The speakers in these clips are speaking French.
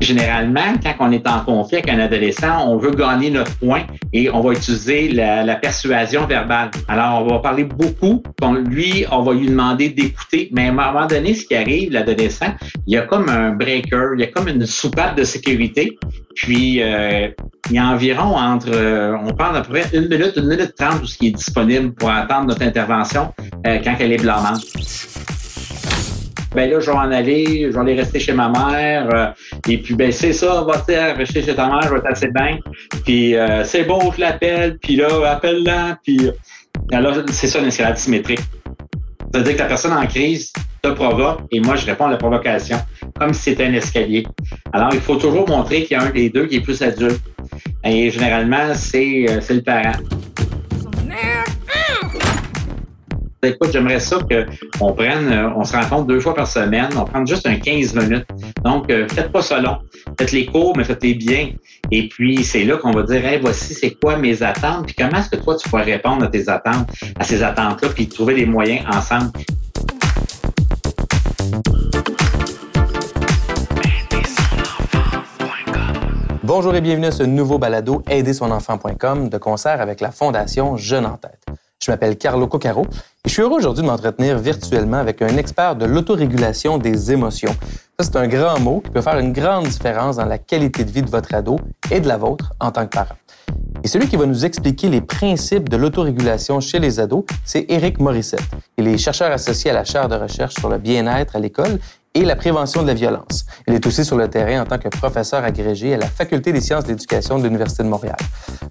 Généralement, quand on est en conflit avec un adolescent, on veut gagner notre point et on va utiliser la, persuasion verbale. Alors, on va parler beaucoup. lui, on va lui demander d'écouter. Mais à un moment donné, ce qui arrive, l'adolescent, il y a comme un breaker, il y a comme une soupape de sécurité. Puis, euh, il y a environ entre, euh, on parle d'à peu près une minute, une minute trente, tout ce qui est disponible pour attendre notre intervention euh, quand elle est blâmante ben là, je vais en aller, je vais aller rester chez ma mère. Euh, et puis, ben, c'est ça, va rester chez ta mère, je vais être assez bien. Puis, euh, c'est bon, je l'appelle. Puis là, appelle-la. Puis, alors, c'est ça, l'escalade symétrique. C'est-à-dire que la personne en crise te provoque et moi, je réponds à la provocation comme si c'était un escalier. Alors, il faut toujours montrer qu'il y a un des deux qui est plus adulte. Et généralement, c'est euh, le parent. Écoute, j'aimerais ça qu'on prenne, euh, on se rencontre deux fois par semaine, on prend juste un 15 minutes. Donc, euh, faites pas ça long. Faites les cours, mais faites-les bien. Et puis, c'est là qu'on va dire, hey, voici, c'est quoi mes attentes, puis comment est-ce que toi, tu pourrais répondre à tes attentes, à ces attentes-là, puis trouver des moyens ensemble. Bonjour et bienvenue à ce nouveau balado Aider-son-enfant.com de concert avec la Fondation Jeune en tête. Je m'appelle Carlo Coccaro et je suis heureux aujourd'hui de m'entretenir virtuellement avec un expert de l'autorégulation des émotions. Ça, c'est un grand mot qui peut faire une grande différence dans la qualité de vie de votre ado et de la vôtre en tant que parent. Et celui qui va nous expliquer les principes de l'autorégulation chez les ados, c'est Éric Morissette. Il est chercheur associé à la chaire de recherche sur le bien-être à l'école et la prévention de la violence. Il est aussi sur le terrain en tant que professeur agrégé à la Faculté des sciences de l'éducation de l'Université de Montréal.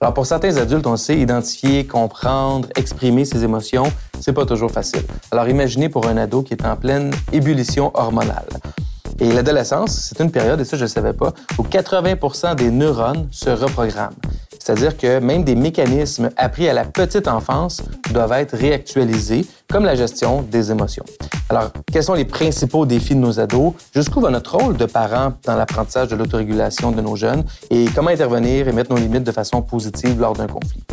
Alors pour certains adultes, on sait identifier, comprendre, exprimer ses émotions, c'est pas toujours facile. Alors imaginez pour un ado qui est en pleine ébullition hormonale. Et l'adolescence, c'est une période, et ça je ne savais pas, où 80% des neurones se reprogramment. C'est-à-dire que même des mécanismes appris à la petite enfance doivent être réactualisés, comme la gestion des émotions. Alors, quels sont les principaux défis de nos ados? Jusqu'où va notre rôle de parent dans l'apprentissage de l'autorégulation de nos jeunes? Et comment intervenir et mettre nos limites de façon positive lors d'un conflit?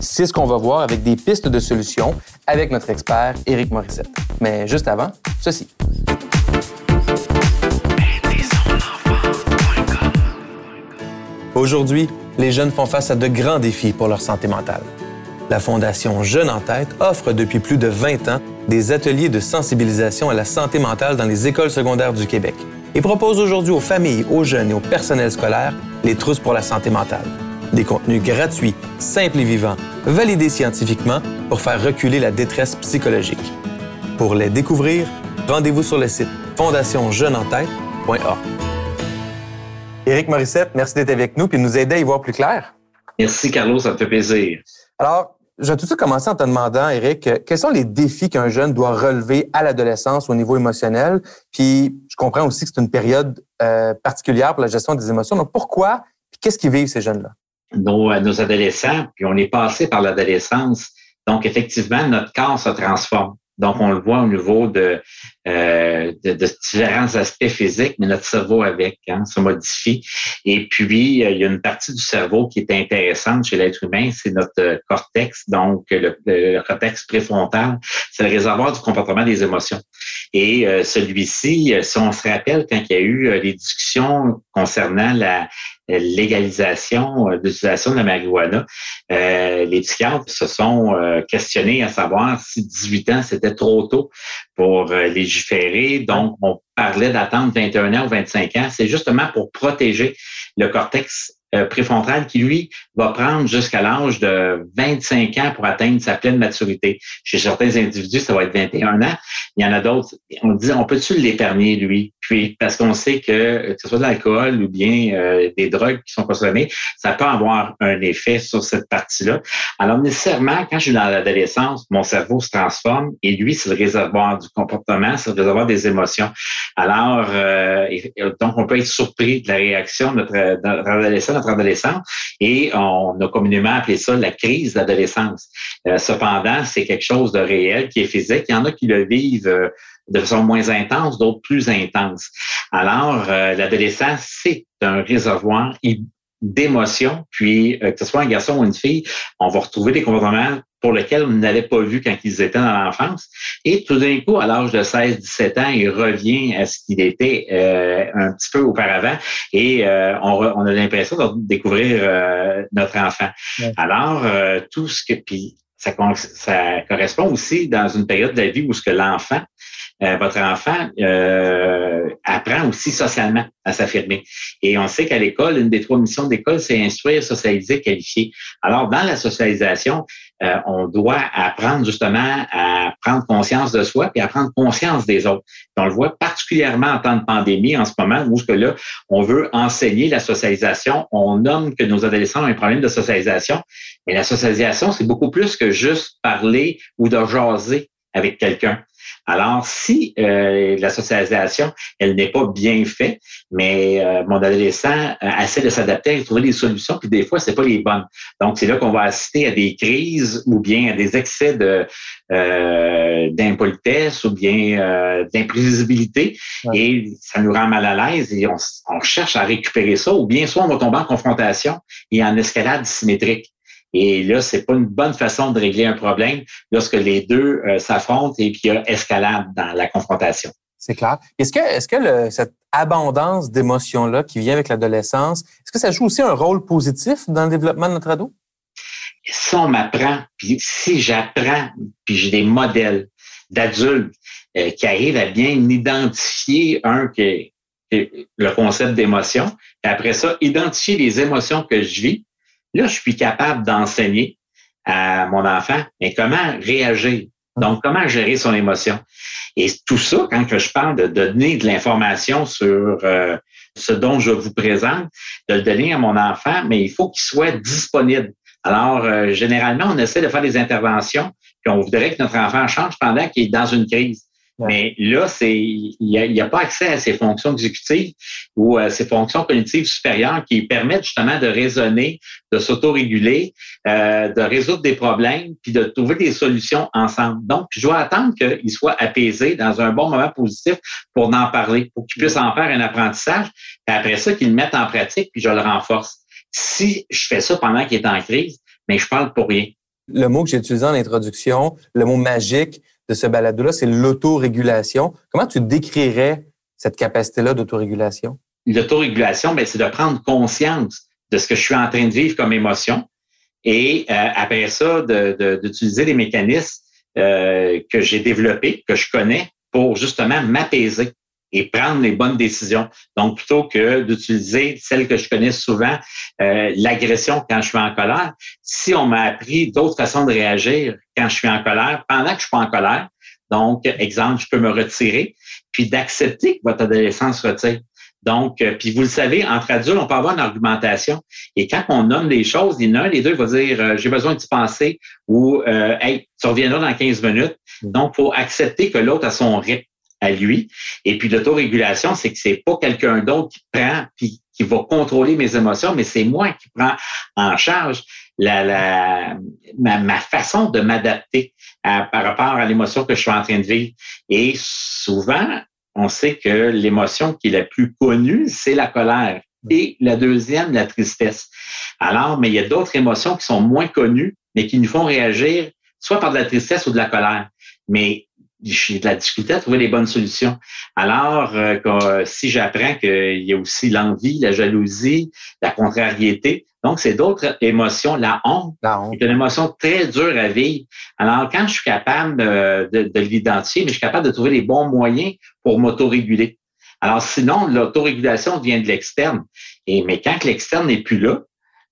C'est ce qu'on va voir avec des pistes de solutions avec notre expert Éric Morissette. Mais juste avant, ceci. Aujourd'hui, les jeunes font face à de grands défis pour leur santé mentale. La Fondation Jeunes en tête offre depuis plus de 20 ans des ateliers de sensibilisation à la santé mentale dans les écoles secondaires du Québec et propose aujourd'hui aux familles, aux jeunes et au personnel scolaire les trousses pour la santé mentale. Des contenus gratuits, simples et vivants, validés scientifiquement pour faire reculer la détresse psychologique. Pour les découvrir, rendez-vous sur le site fondationjeuneentête.org. Éric Morissette, merci d'être avec nous et de nous aider à y voir plus clair. Merci, Carlos, ça me fait plaisir. Alors, je vais tout de suite commencer en te demandant, Éric, quels sont les défis qu'un jeune doit relever à l'adolescence au niveau émotionnel? Puis, je comprends aussi que c'est une période euh, particulière pour la gestion des émotions. Donc, pourquoi? Puis, qu'est-ce qu'ils vivent, ces jeunes-là? Nos, euh, nos adolescents, puis on est passé par l'adolescence. Donc, effectivement, notre corps se transforme. Donc, on le voit au niveau de, euh, de, différents aspects physiques, mais notre cerveau avec hein, se modifie. Et puis, euh, il y a une partie du cerveau qui est intéressante chez l'être humain, c'est notre cortex, donc le, cortex préfrontal, c'est le réservoir du comportement des émotions. Et euh, celui-ci, si on se rappelle quand il y a eu les discussions concernant la, légalisation de l'utilisation de la marijuana, les psychiatres se sont questionnés à savoir si 18 ans, c'était trop tôt pour Donc, on parlait d'attendre 21 ans ou 25 ans. C'est justement pour protéger le cortex euh, préfrontal qui, lui, va prendre jusqu'à l'âge de 25 ans pour atteindre sa pleine maturité. Chez certains individus, ça va être 21 ans. Il y en a d'autres, on dit, on peut-tu l'épargner, lui? Puis, parce qu'on sait que, que ce soit de l'alcool ou bien euh, des drogues qui sont consommées, ça peut avoir un effet sur cette partie-là. Alors, nécessairement, quand je suis dans l'adolescence, mon cerveau se transforme et lui, c'est le réservoir du comportement, c'est le réservoir des émotions. Alors, euh, donc, on peut être surpris de la réaction de notre, notre adolescent notre adolescence et on a communément appelé ça la crise d'adolescence. Euh, cependant, c'est quelque chose de réel qui est physique. Il y en a qui le vivent euh, de façon moins intense, d'autres plus intense. Alors, euh, l'adolescence, c'est un réservoir d'émotions, puis que ce soit un garçon ou une fille, on va retrouver des comportements pour lequel on n'avait pas vu quand ils étaient dans l'enfance. Et tout d'un coup, à l'âge de 16-17 ans, il revient à ce qu'il était euh, un petit peu auparavant et euh, on, a l'impression de découvrir euh, notre enfant. Alors, tout ce que... Puis, ça, ça correspond aussi dans une période de la vie où ce que l'enfant euh, votre enfant euh, apprend aussi socialement à s'affirmer. Et on sait qu'à l'école, une des trois missions d'école, c'est instruire, socialiser, qualifier. Alors, dans la socialisation, euh, on doit apprendre justement à prendre conscience de soi et à prendre conscience des autres. on le voit particulièrement en temps de pandémie en ce moment où ce que là, on veut enseigner la socialisation. On nomme que nos adolescents ont un problème de socialisation, mais la socialisation, c'est beaucoup plus que juste parler ou de jaser avec quelqu'un. Alors, si euh, la socialisation, elle n'est pas bien faite, mais euh, mon adolescent euh, essaie de s'adapter, de trouver des solutions, puis des fois, c'est pas les bonnes. Donc, c'est là qu'on va assister à des crises ou bien à des excès de d'impolitesse ou bien d'imprévisibilité, et ça nous rend mal à l'aise et on, on cherche à récupérer ça, ou bien soit on va tomber en confrontation et en escalade symétrique. Et là, c'est pas une bonne façon de régler un problème lorsque les deux euh, s'affrontent et qu'il y a escalade dans la confrontation. C'est clair. Est-ce que, est-ce que cette abondance d'émotions-là qui vient avec l'adolescence, est-ce que ça joue aussi un rôle positif dans le développement de notre ado? Si on m'apprend, puis si j'apprends, puis j'ai des modèles d'adultes euh, qui arrivent à bien identifier un que, le concept d'émotion, et après ça, identifier les émotions que je vis, Là, je suis capable d'enseigner à mon enfant, mais comment réagir? Donc, comment gérer son émotion? Et tout ça, quand je parle de, donner de l'information sur euh, ce dont je vous présente, de le donner à mon enfant, mais il faut qu'il soit disponible. Alors, euh, généralement, on essaie de faire des interventions, puis on voudrait que notre enfant change pendant qu'il est dans une crise. Mais là, c'est il n'y a, a, pas accès à ces fonctions exécutives ou à ces fonctions cognitives supérieures qui permettent justement de raisonner, de s'autoréguler, euh, de résoudre des problèmes, puis de trouver des solutions ensemble. Donc, je dois attendre qu'il soit apaisé dans un bon moment positif pour en parler, pour qu'il puisse en faire un apprentissage, et après ça, qu'il le mette en pratique, puis je le renforce. Si je fais ça pendant qu'il est en crise, mais je parle pour rien. Le mot que j'ai utilisé en introduction, le mot magique, de ce balado-là, c'est l'autorégulation. Comment tu décrirais cette capacité-là d'autorégulation? L'autorégulation, ben, c'est de prendre conscience de ce que je suis en train de vivre comme émotion et euh, après ça, d'utiliser les mécanismes euh, que j'ai développés, que je connais, pour justement m'apaiser et prendre les bonnes décisions. Donc, plutôt que d'utiliser celle que je connais souvent, euh, l'agression quand je suis en colère, si on m'a appris d'autres façons de réagir quand je suis en colère, pendant que je suis pas en colère, donc, exemple, je peux me retirer, puis d'accepter que votre adolescence retire. Donc, euh, puis vous le savez, entre adultes, on peut avoir une argumentation. Et quand on nomme les choses, il y en a un des deux va dire euh, j'ai besoin de penser ou Hey, tu reviendras dans 15 minutes. Mm. Donc, il faut accepter que l'autre a son rythme à lui. Et puis l'autorégulation, c'est que c'est pas quelqu'un d'autre qui prend puis qui va contrôler mes émotions, mais c'est moi qui prends en charge la, la ma, façon de m'adapter par rapport à l'émotion que je suis en train de vivre. Et souvent, on sait que l'émotion qui est la plus connue, c'est la colère. Et la deuxième, la tristesse. Alors, mais il y a d'autres émotions qui sont moins connues, mais qui nous font réagir soit par de la tristesse ou de la colère. Mais j'ai de la difficulté à trouver les bonnes solutions. Alors, euh, si j'apprends qu'il y a aussi l'envie, la jalousie, la contrariété, donc c'est d'autres émotions. La honte, la honte, est une émotion très dure à vivre. Alors, quand je suis capable euh, de, de, l'identifier, mais je suis capable de trouver les bons moyens pour m'autoréguler. Alors, sinon, l'autorégulation vient de l'externe. Et mais quand l'externe n'est plus là,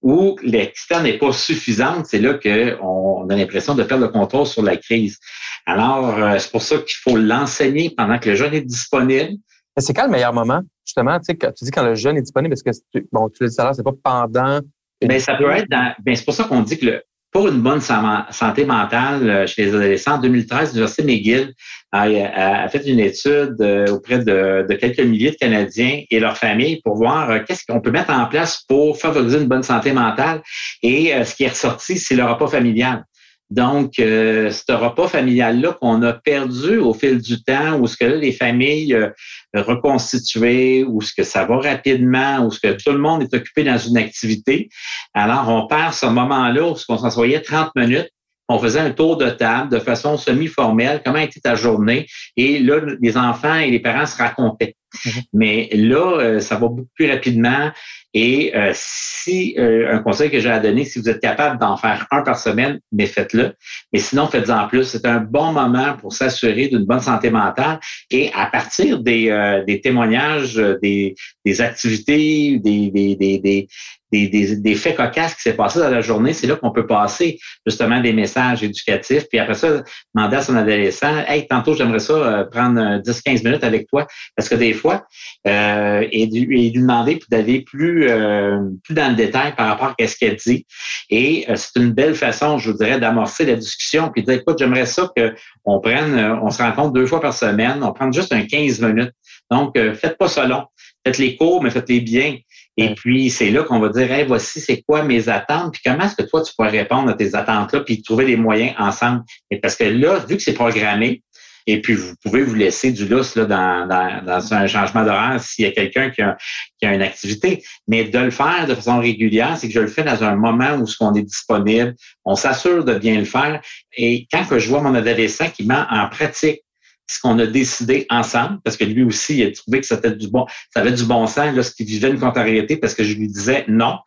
ou l'externe n'est pas suffisante, c'est là qu'on a l'impression de perdre le contrôle sur la crise. Alors, euh, c'est pour ça qu'il faut l'enseigner pendant que le jeune est disponible. C'est quand le meilleur moment, justement, tu sais, quand tu dis quand le jeune est disponible, parce que, bon, tu l'as dit tout à l'heure, c'est pas pendant. Mais ça peut être dans, ben, c'est pour ça qu'on dit que le, pour une bonne santé mentale euh, chez les adolescents, en 2013, l'Université McGill a, fait une étude euh, auprès de, quelques milliers de Canadiens et leurs familles pour voir euh, qu'est-ce qu'on peut mettre en place pour favoriser une bonne santé mentale. Et ce qui est ressorti, c'est le repas familial. Donc, euh, ce repas familial-là qu'on a perdu au fil du temps, où ce que les familles euh, reconstituées, où ce que ça va rapidement, où ce que tout le monde est occupé dans une activité, alors on perd ce moment-là où on s'en 30 minutes On faisait un tour de table de façon semi-formelle. Comment était ta journée? Et là, les enfants et les parents se racontaient. Mhm. Mais là, euh, ça va beaucoup plus rapidement. Et euh, si euh, un conseil que j'ai à donner, si vous êtes capable d'en faire un par semaine, mais faites-le. Mais sinon, faites-en plus. C'est un bon moment pour s'assurer d'une bonne santé mentale. Et à partir des, des témoignages, des, des activités, des, des, des, des, des, des, faits cocasses qui s'est passé dans la journée, c'est là qu'on peut passer justement des messages éducatifs. Puis après ça, demander à son adolescent, hey, tantôt j'aimerais ça euh, prendre 10-15 minutes avec toi, parce que des fois, euh, et, lui, demander d'aller plus euh, plus dans le détail par rapport à ce qu'elle dit. Et euh, c'est une belle façon, je vous dirais, d'amorcer la discussion puis de dire, écoute, j'aimerais ça qu'on prenne, on se rencontre deux fois par semaine, on prend juste un 15 minutes. Donc, faites pas ça long. Faites les cours, mais faites-les bien. Et puis, c'est là qu'on va dire, hey, voici, c'est quoi mes attentes, puis comment est-ce que toi, tu pourrais répondre à tes attentes-là, puis trouver des moyens ensemble. Et parce que là, vu que c'est programmé, et puis vous pouvez vous laisser du lousse là, dans, dans, un changement d'horaire s'il y a quelqu'un qui a, qui a une activité. Mais de le faire de façon régulière, c'est que je le fais dans un moment où ce qu'on est disponible, on s'assure de bien le faire. Et quand que je vois mon adolescent qui met en pratique ce qu'on a décidé ensemble, parce que lui aussi, il a trouvé que c'était du bon, ça avait du bon sens lorsqu'il vivait une contrariété parce que je lui disais non.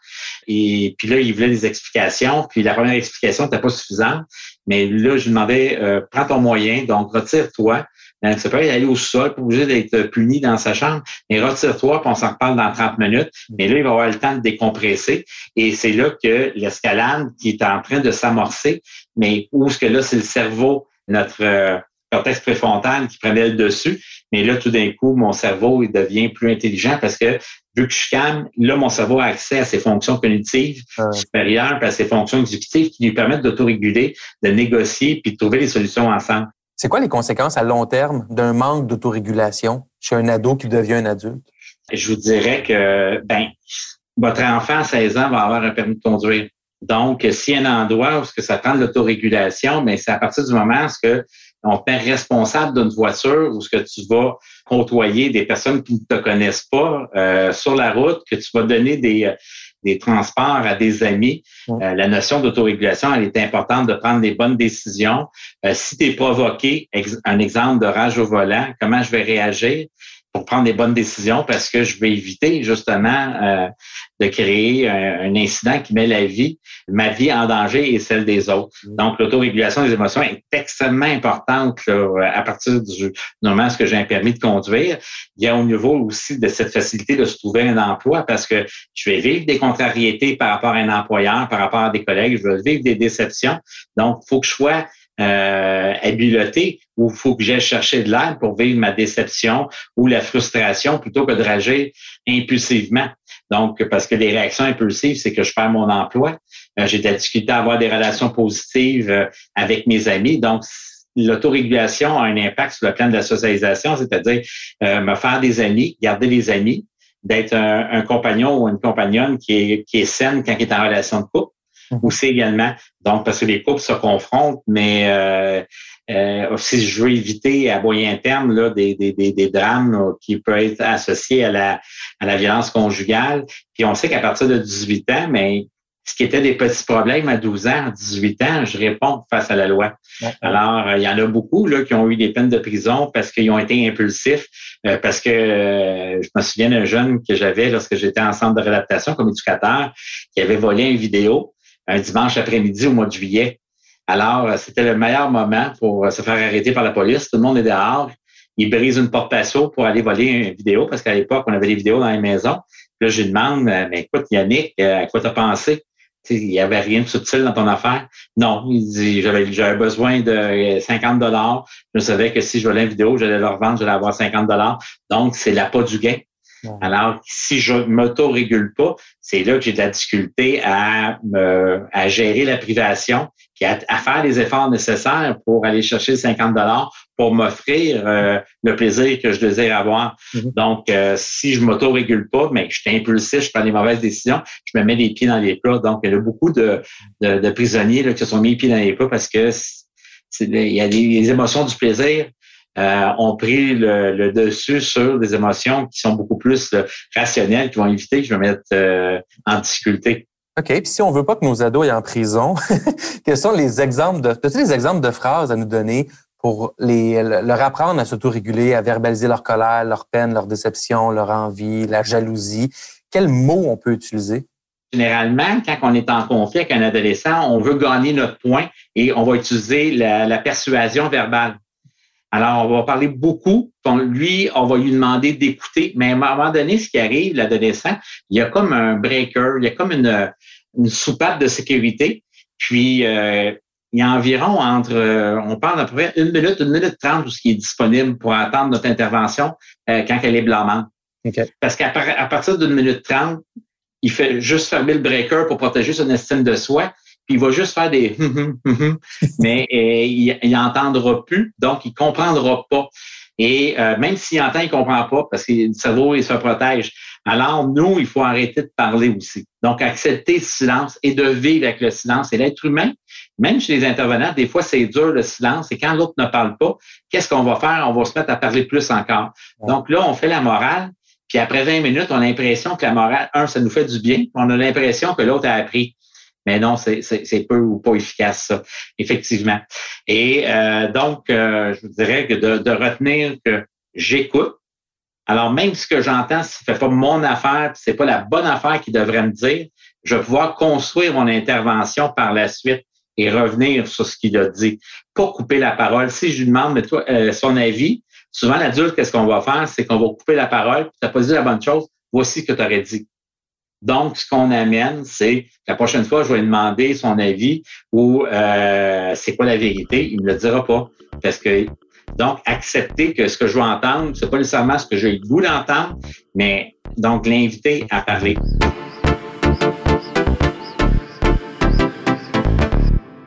Et puis là, il voulait des explications. Puis la première explication n'était pas suffisante. Mais là, je lui demandais, euh, prends ton moyen, donc retire-toi. Ben, ça peut aller au sol, pas obligé d'être puni dans sa chambre, mais retire-toi, puis on s'en reparle dans 30 minutes. Mais là, il va avoir le temps de décompresser. Et c'est là que l'escalade qui est en train de s'amorcer, mais où est-ce que là, c'est le cerveau, notre euh, cortex préfrontal qui prenait le dessus. Mais là, tout d'un coup, mon cerveau, il devient plus intelligent parce que vu que je suis calme, là, mon cerveau a accès à ses fonctions cognitives supérieures et à ses fonctions exécutives qui lui permettent d'autoréguler, de négocier puis de trouver des solutions ensemble. C'est quoi les conséquences à long terme d'un manque d'autorégulation chez un ado qui devient un adulte? Je vous dirais que, ben, votre enfant à 16 ans va avoir un permis de conduire. Donc, s'il y a un endroit où ça prend de l'autorégulation, mais ben, c'est à partir du moment où on te met responsable d'une voiture où ce que tu vas côtoyer des personnes qui ne te connaissent pas euh, sur la route, que tu vas donner des, euh, des transports à des amis. Euh, la notion d'autorégulation, elle est importante de prendre les bonnes décisions. si tu es provoqué, un exemple de rage au volant, comment je vais réagir? Pour prendre des bonnes décisions parce que je vais éviter justement euh, de créer un, incident qui met la vie, ma vie en danger et celle des autres. Mm. Donc, l'autorégulation des émotions est extrêmement importante à partir du moment où j'ai un permis de conduire. Il y a au niveau aussi de cette facilité de se trouver un emploi parce que je vais vivre des contrariétés par rapport à un employeur, par rapport à des collègues, je vais vivre des déceptions. Donc, il faut que je sois euh, habileté où il faut que j'aille chercher de l'aide pour vivre ma déception ou la frustration plutôt que de rager impulsivement. Donc, parce que les réactions impulsives, c'est que je perds mon emploi. Euh, j'ai de la à avoir des relations positives euh, avec mes amis. Donc, l'autorégulation a un impact sur le plan de la socialisation, c'est-à-dire euh, me faire des amis, garder des amis, d'être un, un, compagnon ou une compagnonne qui est, qui est saine quand il est en relation de couple. Mhm. Aussi également, donc parce que les couples se confrontent, mais euh, euh, si je veux éviter à moyen terme là, des, des, des, drames qui peuvent être associés à la, à la violence conjugale. Puis on sait qu'à partir de 18 ans, mais ce qui était des petits problèmes à 12 ans, à 18 ans, je réponds face à la loi. Alors, euh, il y en a beaucoup là, qui ont eu des peines de prison parce qu'ils ont été impulsifs, parce que je me souviens d'un jeune que j'avais lorsque j'étais en centre de réadaptation comme éducateur qui avait volé une vidéo un dimanche après-midi au mois de juillet. Alors, euh, c'était le meilleur moment pour euh, se faire arrêter par la police. Tout le monde est dehors. Il brise une porte patio pour aller voler une vidéo parce qu'à l'époque, on avait des vidéos dans les maisons. là, je lui demande, euh, mais écoute, Yannick, à quoi t'as pensé? il n'y avait rien de subtil dans ton affaire. Non, il dit, j'avais, besoin de 50 dollars. Je savais que si je volais une vidéo, j'allais leur vendre, j'allais avoir 50 dollars. Donc, c'est l'appât du gain. Alors, si je m'auto-régule pas, c'est là que j'ai de la difficulté à, me, à gérer la privation et à, faire les efforts nécessaires pour aller chercher 50 dollars pour m'offrir euh, le plaisir que je désire avoir. Mm-hmm. Donc, euh, si je m'auto-régule pas, mais je suis impulsif, je prends des mauvaises décisions, je me mets les pieds dans les plats. Donc, il y a beaucoup de, de, prisonniers là, qui se sont mis les pieds dans les plats parce que il y a les émotions du plaisir euh, ont pris le, dessus sur des émotions qui sont beaucoup plus euh, rationnelles, qui vont éviter que je me mette euh, en difficulté. OK. Puis si on veut pas que nos ados aillent en prison, quels sont les exemples de, as-tu des exemples de phrases à nous donner pour les, leur apprendre à s'autoréguler, à verbaliser leur colère, leur peine, leur déception, leur envie, la jalousie? Quels mots on peut utiliser? Généralement, quand on est en conflit avec un adolescent, on veut gagner notre point et on va utiliser la, persuasion verbale. Alors, on va parler beaucoup. Lui, on va lui demander d'écouter. Mais à un moment donné, ce qui arrive, l'adolescent, il y a comme un breaker, il y a comme une, une soupape de sécurité. Puis, euh, il y a environ entre, euh, on parle d'à peu près une minute, une minute trente, tout ce qui est disponible pour attendre notre intervention euh, quand elle est blâmante. Parce qu'à partir d'une minute trente, il fait juste fermer le breaker pour protéger son estime de soi, puis il va juste faire des hum, hum, hum, mais euh, il, n'entendra plus, donc il comprendra pas. Et euh, même s'il entend, il comprend pas parce que le cerveau, il se protège. Alors, nous, il faut arrêter de parler aussi. Donc, accepter le silence et de vivre avec le silence. Et l'être humain, même chez les intervenants, des fois, c'est dur le silence. Et quand l'autre ne parle pas, qu'est-ce qu'on va faire? On va se mettre à parler plus encore. Donc là, on fait la morale. Puis après 20 minutes, on a l'impression que la morale, un, ça nous fait du bien. On a l'impression que l'autre a appris. Mais non, c'est peu ou pas efficace, ça, effectivement. Et euh, donc, euh, je dirais que de, de retenir que j'écoute. Alors, même ce que j'entends, ce ne fait pas mon affaire, c'est pas la bonne affaire qu'il devrait me dire, je vais pouvoir construire mon intervention par la suite et revenir sur ce qu'il a dit. Pas couper la parole. Si je lui demande mais toi, euh, son avis, souvent l'adulte, qu'est-ce qu'on va faire? C'est qu'on va couper la parole, tu n'as pas dit la bonne chose, voici ce que tu aurais dit. Donc, ce qu'on amène, c'est la prochaine fois, je vais lui demander son avis ou euh, c'est quoi la vérité. Il me le dira pas. Parce que donc, accepter que ce que je veux entendre, c'est pas nécessairement ce que j'ai le goût d'entendre, mais donc l'inviter à parler.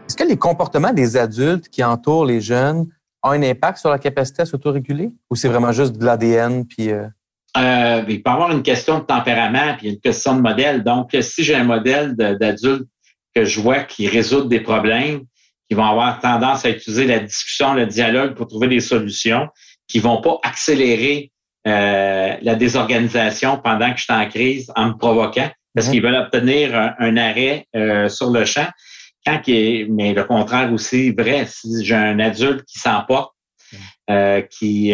Est-ce que les comportements des adultes qui entourent les jeunes ont un impact sur la capacité à s'autoréguler? Ou c'est vraiment juste de l'ADN puis euh, euh, il peut y avoir une question de tempérament puis une question de modèle. Donc, si j'ai un modèle d'adulte que je vois qui résout des problèmes, qui vont avoir tendance à utiliser la discussion, le dialogue pour trouver des solutions, qui vont pas accélérer euh, la désorganisation pendant que je suis en crise en me provoquant, parce mhm. qu'ils veulent obtenir un, arrêt euh, sur le champ. Quand mais le contraire aussi vrai, si j'ai un adulte qui s'emporte, euh, qui,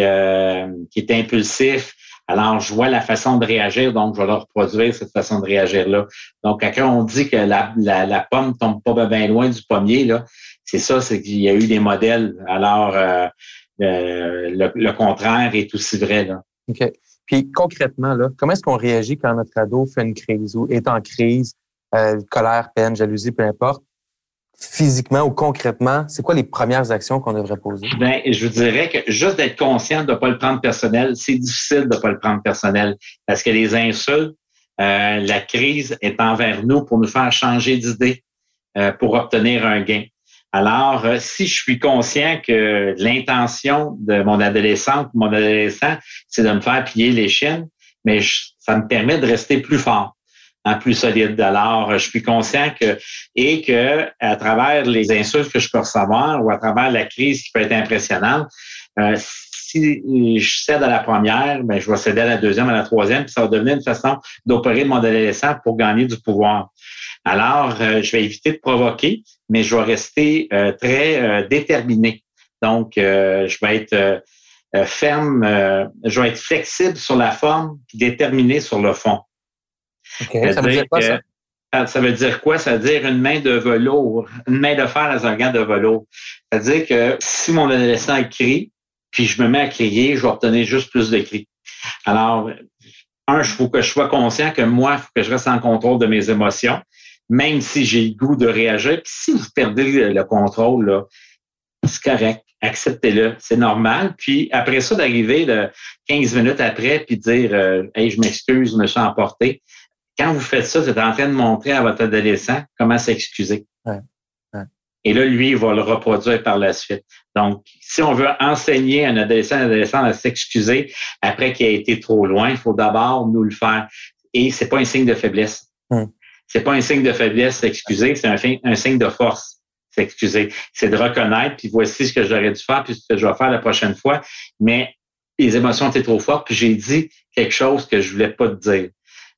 qui est impulsif, alors, je vois la façon de réagir, donc je vais leur reproduire cette façon de réagir-là. Donc, quand on dit que la, la, la pomme tombe pas bien loin du pommier, là, c'est ça, c'est qu'il y a eu des modèles. Alors, euh, le, contraire est aussi vrai. Là. OK. Puis concrètement, là, comment est-ce qu'on réagit quand notre ado fait une crise ou est en crise, euh, colère, peine, jalousie, peu importe? Physiquement ou concrètement, c'est quoi les premières actions qu'on devrait poser? Ben, je vous dirais que juste d'être conscient de ne pas le prendre personnel, c'est difficile de ne pas le prendre personnel parce que les insultes, euh, la crise est envers nous pour nous faire changer d'idée, euh, pour obtenir un gain. Alors, euh, si je suis conscient que l'intention de mon adolescente, mon adolescent, c'est de me faire plier les chaînes, mais ça me permet de rester plus fort en plus solide. Alors, je suis conscient que et que à travers les insultes que je peux recevoir ou à travers la crise qui peut être impressionnante, euh, si je cède à la première, ben, je vais céder à la deuxième, à la troisième, puis ça va devenir une façon d'opérer mon adolescent pour gagner du pouvoir. Alors, euh, je vais éviter de provoquer, mais je vais rester euh, très déterminé. Donc, je vais être ferme, je vais être flexible sur la forme, puis déterminé sur le fond. Ça veut dire quoi, ça? Ça veut dire quoi? Ça veut dire une main de velours, une main de fer dans un gant de velours. C'est-à-dire que si mon adolescent crie, puis je me mets à crier, je vais obtenir juste plus de cris. Alors, un, il faut que je sois conscient que moi, il faut que je reste en contrôle de mes émotions, même si j'ai le goût de réagir. Puis si vous perdez le contrôle, c'est correct. Acceptez-le, c'est normal. Puis après ça, d'arriver 15 minutes après, puis dire euh, Hey, je m'excuse, je me suis emporté quand vous faites ça, vous êtes en train de montrer à votre adolescent comment s'excuser. Et là, lui, il va le reproduire par la suite. Donc, si on veut enseigner à un adolescent, un adolescent à s'excuser après qu'il a été trop loin, il faut d'abord nous le faire. Et c'est pas un signe de faiblesse. Ce C'est pas un signe de faiblesse s'excuser, c'est un, un, signe de force s'excuser. C'est de reconnaître, puis voici ce que j'aurais dû faire, puis ce que je vais faire la prochaine fois. Mais les émotions étaient trop fortes, puis j'ai dit quelque chose que je voulais pas te dire.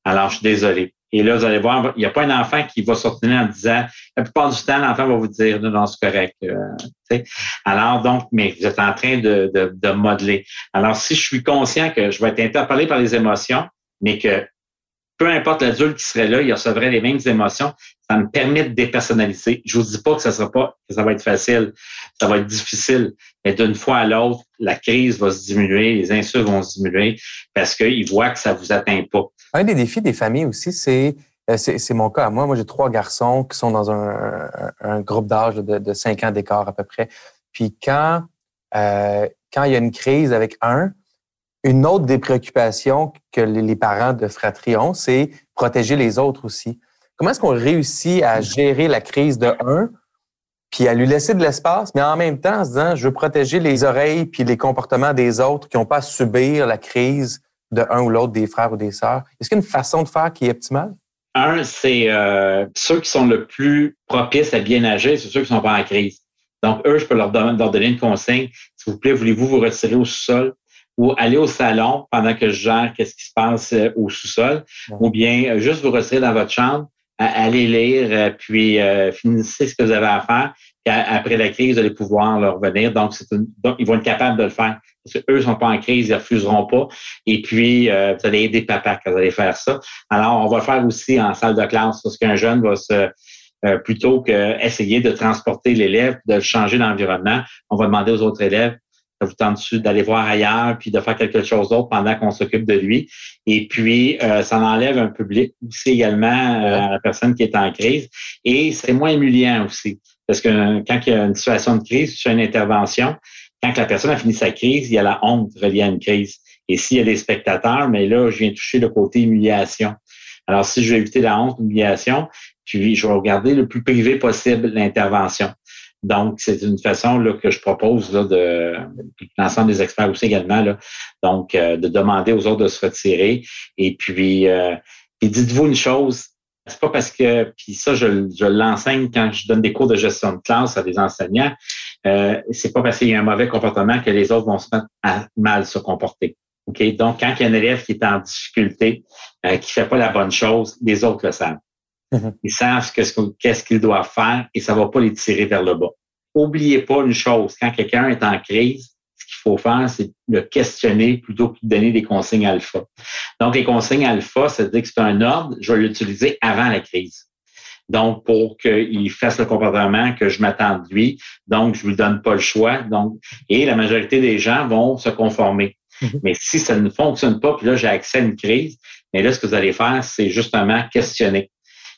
Alors, je suis désolé. Et là, vous allez voir, il n'y a pas un enfant qui va sortir en disant, la plupart du temps, l'enfant va vous dire, non, non, c'est correct. Euh, Alors, donc, mais vous êtes en train de, de, de, modeler. Alors, si je suis conscient que je vais être interpellé par les émotions, mais que peu importe l'adulte qui serait là, il recevrait les mêmes émotions. Ça me permet de dépersonnaliser. Je vous dis pas que ça sera pas, que ça va être facile. Ça va être difficile. Mais d'une fois à l'autre, la crise va se diminuer, les insultes vont se diminuer parce qu'ils voient que ça vous atteint pas. Un des défis des familles aussi, c'est euh, c'est mon cas. Moi, moi j'ai trois garçons qui sont dans un, groupe d'âge de, 5 ans d'écart à peu près. Puis quand, euh, quand il y a une crise avec un, une autre des préoccupations que les parents de fratrie ont, c'est protéger les autres aussi. Comment est-ce qu'on réussit à gérer la crise de un, puis à lui laisser de l'espace, mais en même temps en se disant, je veux protéger les oreilles puis les comportements des autres qui n'ont pas à subir la crise de un ou l'autre des frères ou des sœurs? Est-ce qu'il y a une façon de faire qui est optimale? Un, c'est euh, ceux qui sont le plus propices à bien agir, c'est ceux qui sont pas en crise. Donc, eux, je peux leur donner une consigne. S'il vous plaît, voulez-vous vous retirer au sous-sol? Ou aller au salon pendant que je gère qu'est-ce qui se passe euh, au sous-sol, ou bien euh, juste vous retirer dans votre chambre, aller lire, euh, puis finissez ce que vous avez à faire. Puis après la crise, vous allez pouvoir leur revenir. Donc, donc, ils vont être capables de le faire. Parce qu'eux ne sont pas en crise, ils refuseront pas. Et puis, vous allez aider papa quand vous allez faire ça. Alors, on va le faire aussi en salle de classe, parce qu'un jeune va se plutôt qu'essayer de transporter l'élève, de changer d'environnement, on va demander aux autres élèves ça vous tente d'aller voir ailleurs, puis de faire quelque chose d'autre pendant qu'on s'occupe de lui? Et puis, euh, ça enlève un public aussi également euh, à la personne qui est en crise. Et c'est moins humiliant aussi. Parce que quand il y a une situation de crise, tu fais une intervention, quand la personne a fini sa crise, il y a la honte reliée à une crise. Et s'il y a des spectateurs, mais là, je viens toucher le côté humiliation. Alors, si je veux éviter la honte, l'humiliation, puis je vais regarder le plus privé possible l'intervention. Donc, c'est une façon là, que je propose là, de l'ensemble des experts aussi également, là, donc euh, de demander aux autres de se retirer. Et puis, euh, dites-vous une chose, c'est pas parce que, puis ça, je, l'enseigne quand je donne des cours de gestion de classe à des enseignants, euh, c'est pas parce qu'il y a un mauvais comportement que les autres vont se mettre à mal se comporter. OK? Donc, quand il y a un élève qui est en difficulté, euh, qui fait pas la bonne chose, les autres le savent. Mm-hmm. Ils savent qu'est-ce qu'ils doivent faire et ça va pas les tirer vers le bas. Oubliez pas une chose, quand quelqu'un est en crise, ce qu'il faut faire, c'est le questionner plutôt que de donner des consignes alpha. Donc, les consignes alpha, c'est-à-dire que c'est un ordre, je vais l'utiliser avant la crise. Donc, pour qu'il fasse le comportement que je m'attends de lui, donc je lui donne pas le choix. Donc, et la majorité des gens vont se conformer. Mm-hmm. Mais si ça ne fonctionne pas, puis là, j'ai accès à une crise, mais là, ce que vous allez faire, c'est justement questionner.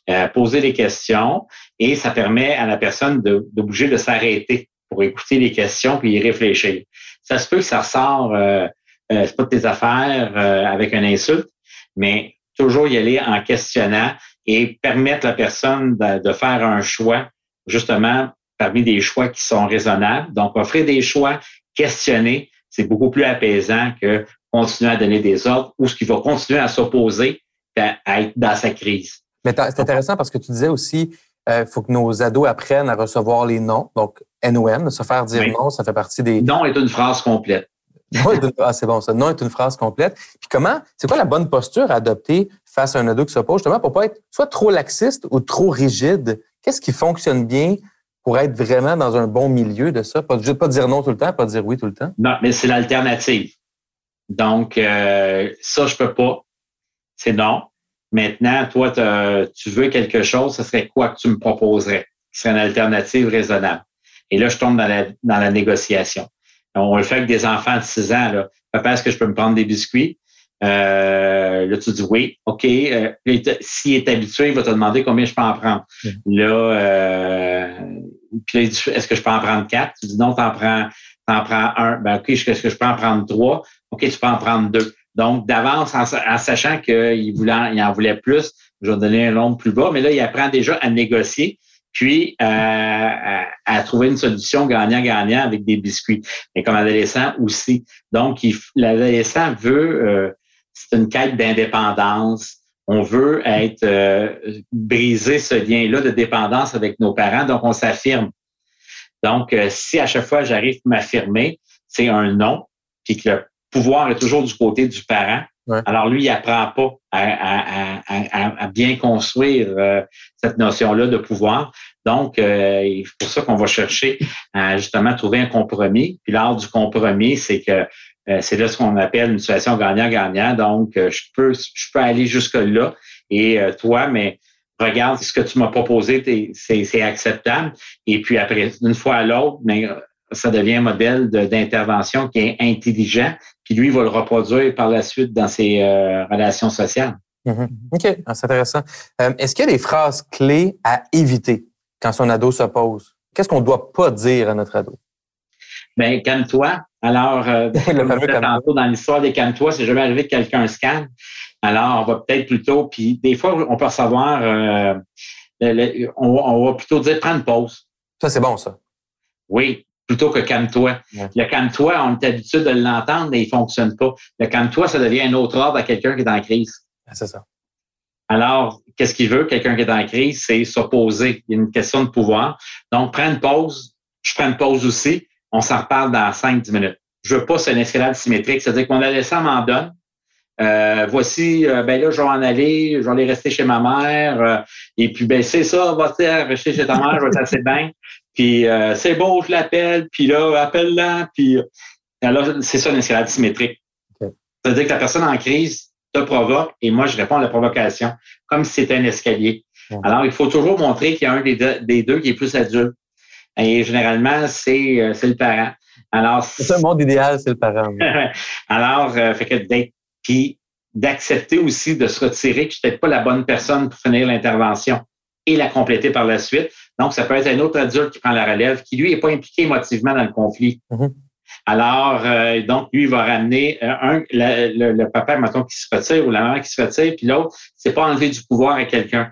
Euh, poser des questions et ça permet à la personne de, de bouger, de s'arrêter pour écouter les questions puis y réfléchir. Ça se peut que ça ressort, euh, euh c'est pas tes affaires euh, avec un insulte, mais toujours y aller en questionnant et permettre à la personne de, de faire un choix, justement, parmi des choix qui sont raisonnables. Donc, offrir des choix, questionner, c'est beaucoup plus apaisant que continuer à donner des ordres ou ce qui va continuer à s'opposer à être dans sa crise. Mais c'est intéressant parce que tu disais aussi, il euh, faut que nos ados apprennent à recevoir les noms. Donc, NON, se faire dire non, ça fait partie des. Non est une phrase complète. ah, c'est bon, ça. Non est une phrase complète. Puis comment, c'est quoi la bonne posture à adopter face à un ado qui s'oppose, justement, pour pas être soit trop laxiste ou trop rigide? Qu'est-ce qui fonctionne bien pour être vraiment dans un bon milieu de ça? Pas, pas dire non tout le temps, pas dire oui tout le temps? Non, mais c'est l'alternative. Donc, euh, ça, je peux pas. C'est non. Maintenant, toi, tu veux quelque chose, ce serait quoi que tu me proposerais? Ce serait une alternative raisonnable? Et là, je tombe dans la, dans la négociation. On le fait avec des enfants de 6 ans. Là. Papa, est-ce que je peux me prendre des biscuits? Euh, là, tu dis oui, OK. Euh, S'il est habitué, il va te demander combien je peux en prendre. Mm. Là, euh, puis là, il dit, est-ce que je peux en prendre quatre? Tu dis non, t'en prends, t'en prends un. Ben, OK, est-ce que je peux en prendre trois? OK, tu peux en prendre deux. Donc, d'avance, en, sachant qu'il voulait, il en voulait plus, je vais donner un nombre plus bas, mais là, il apprend déjà à négocier, puis euh, à, trouver une solution gagnant-gagnant avec des biscuits. Mais comme adolescent aussi. Donc, l'adolescent veut, euh, c'est une quête d'indépendance. On veut être euh, briser ce lien-là de dépendance avec nos parents, donc on s'affirme. Donc, si à chaque fois j'arrive à m'affirmer, c'est un non, puis que le pouvoir est toujours du côté du parent, Alors lui, il apprend pas à, bien construire euh, cette notion-là de pouvoir. Donc, euh, c'est pour ça qu'on va chercher à justement trouver un compromis. Puis l'art du compromis, c'est que euh, c'est là ce qu'on appelle une situation gagnant-gagnant. Donc, je peux, je peux aller jusque-là. Et toi, mais regarde ce que tu m'as proposé, c'est acceptable. Et puis après, d'une fois à l'autre, mais ça devient un modèle d'intervention qui est intelligent, puis lui va le reproduire par la suite dans ses euh, relations sociales. Mm-hmm. OK, ah, c'est intéressant. Euh, est-ce qu'il y a des phrases clés à éviter quand son ado se pose? Qu'est-ce qu'on ne doit pas dire à notre ado? Bien, calme-toi. Alors, euh, le dans l'histoire des calme-toi, c'est jamais arrivé que quelqu'un se calme. Alors, on va peut-être plutôt, puis des fois, on peut recevoir, euh, on, va plutôt dire prends une pause. Ça, c'est bon, ça. Oui, plutôt que calme-toi. Le calme-toi, on est habitué de l'entendre, mais il fonctionne pas. Le calme-toi, ça devient un autre ordre à quelqu'un qui est en crise. C'est ça. Alors, qu'est-ce qu'il veut, quelqu'un qui est en crise? C'est s'opposer. Il y a une question de pouvoir. Donc, prends une pause. Je prends une pause aussi. On s'en reparle dans 5-10 minutes. Je veux pas ce escalade symétrique. C'est-à-dire que mon adolescent m'en donne. Euh, voici, euh, ben là, je vais en aller, je vais aller rester chez ma mère. Euh, et puis, ben, c'est ça, va-t-il rester chez ta mère, je vais assez bien. Puis euh, c'est beau, je l'appelle, puis là, appelle-la, puis alors c'est ça l'escalade symétrique. C'est-à-dire que la personne en crise te provoque et moi, je réponds à la provocation, comme si c'était un escalier. Alors, il faut toujours montrer qu'il y a un des deux, qui est plus adulte. Et généralement, c'est euh, le parent. Alors, c'est un monde idéal, c'est le parent. Alors, euh, fait que d'être puis d'accepter aussi de se retirer que je suis peut-être pas la bonne personne pour finir l'intervention et la compléter par la suite. Donc, ça peut être un autre adulte qui prend la relève, qui lui n'est pas impliqué émotivement dans le conflit. Mm-hmm. Alors, euh, donc, lui, il va ramener euh, un, le, papa, mettons, qui se retire ou la maman qui se retire, puis l'autre, c'est pas enlever du pouvoir à quelqu'un.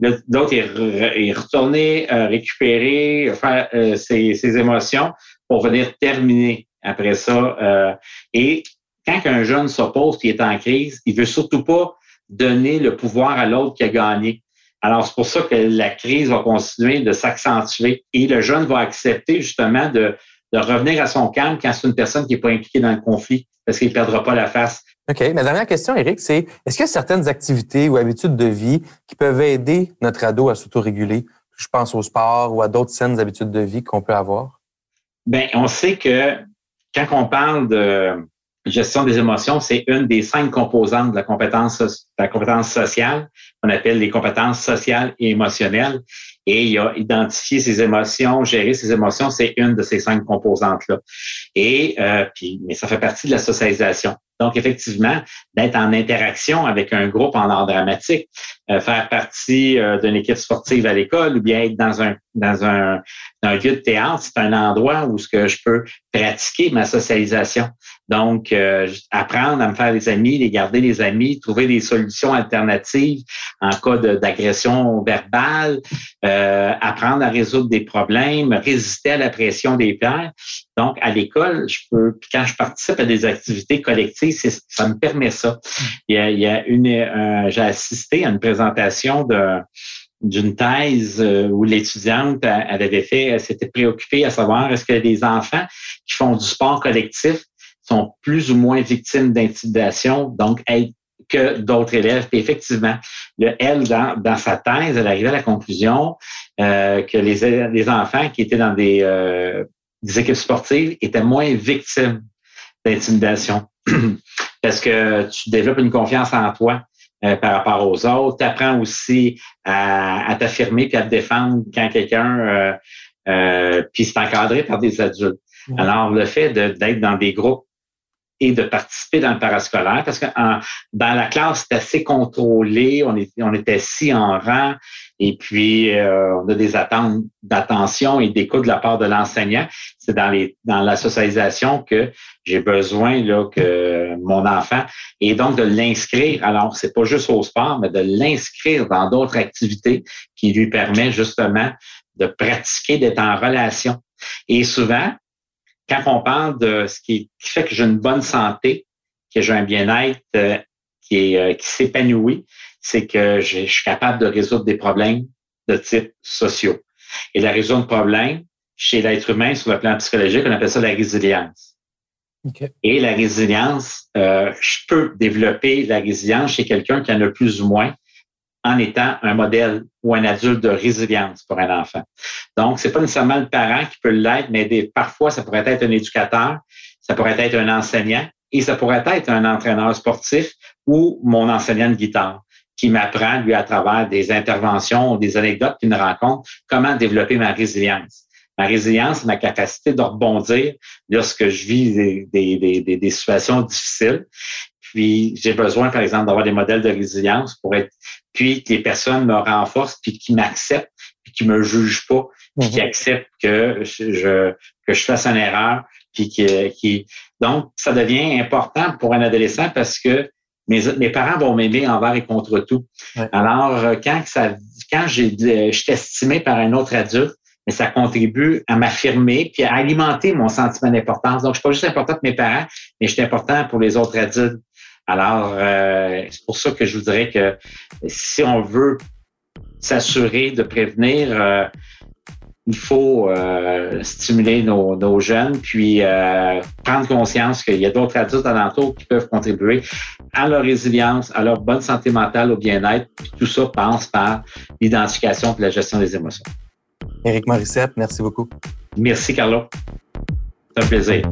L'autre est, retourné, euh, récupérer, faire ses, ses, émotions pour venir terminer après ça. et quand un jeune s'oppose et est en crise, il veut surtout pas donner le pouvoir à l'autre qui a gagné. Alors, c'est pour ça que la crise va continuer de s'accentuer et le jeune va accepter justement de, revenir à son calme quand c'est une personne qui n'est pas impliquée dans le conflit parce qu'il ne perdra pas la face. OK. Ma dernière question, Eric, c'est est-ce qu'il y a certaines activités ou habitudes de vie qui peuvent aider notre ado à s'autoréguler? Je pense au sport ou à d'autres saines habitudes de vie qu'on peut avoir. Bien, on sait que quand on parle de, gestion des émotions, c'est une des cinq composantes de la compétence, de la compétence sociale, qu'on appelle les compétences sociales et émotionnelles. Et il a identifié ses émotions, gérer ses émotions, c'est une de ces cinq composantes-là. Et euh, puis, mais ça fait partie de la socialisation. Donc, effectivement, d'être en interaction avec un groupe en art dramatique, euh, faire partie euh, d'une équipe sportive à l'école ou bien être dans un dans un, un lieu de théâtre, c'est un endroit où ce que je peux pratiquer ma socialisation. Donc, euh, apprendre à me faire des amis, les garder des amis, trouver des solutions alternatives en cas d'agression verbale, apprendre à résoudre des problèmes, résister à la pression des pairs. Donc, à l'école, je peux, quand je participe à des activités collectives, ça me permet ça. Il y a, une, j'ai assisté à une présentation d'une thèse euh, où l'étudiante elle avait fait, s'était préoccupée à savoir est-ce que les enfants qui font du sport collectif sont plus ou moins victimes d'intimidation, donc que d'autres élèves. Puis effectivement, le, elle, dans, dans sa thèse, elle arrivait à la conclusion euh, que les, les enfants qui étaient dans des, euh, des équipes sportives étaient moins victimes d'intimidation. parce que tu développes une confiance en toi euh, par rapport aux autres. Tu apprends aussi à, t'affirmer et à te défendre quand quelqu'un euh, euh, puis c'est encadré par des adultes. Alors, le fait d'être dans des groupes et de participer dans le parascolaire, parce que dans la classe, c'est assez contrôlé, on, est, on est assis en rang, et puis euh, on a des attentes d'attention et d'écoute de la part de l'enseignant. C'est dans les dans la socialisation que j'ai besoin là que mon enfant et donc de l'inscrire. Alors c'est pas juste au sport, mais de l'inscrire dans d'autres activités qui lui permet justement de pratiquer, d'être en relation. Et souvent, quand on parle de ce qui, fait que j'ai une bonne santé, que j'ai un bien-être euh, qui, euh, qui s'épanouit, c'est que je, suis capable de résoudre des problèmes de type sociaux. Et la résolution de problèmes, chez l'être humain, sur le plan psychologique, on appelle ça la résilience. Et la résilience, euh, je peux développer la résilience chez quelqu'un qui en a plus ou moins en étant un modèle ou un adulte de résilience pour un enfant. Donc, c'est pas nécessairement le parent qui peut l'être, mais parfois, ça pourrait être un éducateur, ça pourrait être un enseignant et ça pourrait être un entraîneur sportif ou mon enseignant de guitare qui m'apprend, lui, à travers des interventions, des anecdotes, une rencontre, comment développer ma résilience. Ma résilience, ma capacité de rebondir lorsque je vis des situations difficiles. Puis j'ai besoin, par exemple, d'avoir des modèles de résilience pour être, puis que les personnes me renforcent, puis qui m'acceptent, puis qui me jugent pas, puis qui mhm. acceptent que je, que je fasse une erreur, puis qui, qui, donc ça devient important pour un adolescent parce que mes, mes parents vont m'aimer envers et contre tout. Alors quand ça, quand j'ai, je suis estimé par un autre adulte, mais ça contribue à m'affirmer puis à alimenter mon sentiment d'importance. Donc, je suis pas juste important pour mes parents, mais je suis important pour les autres adultes. Alors, euh, c'est pour ça que je vous dirais que si on veut s'assurer de prévenir, euh, il faut euh, stimuler nos, nos, jeunes, puis prendre conscience qu'il y a d'autres adultes alentours qui peuvent contribuer à leur résilience, à leur bonne santé mentale, au bien-être. Tout ça passe par l'identification et la gestion des émotions. Éric Morissette, merci beaucoup. Merci, Carlo. C'est un plaisir.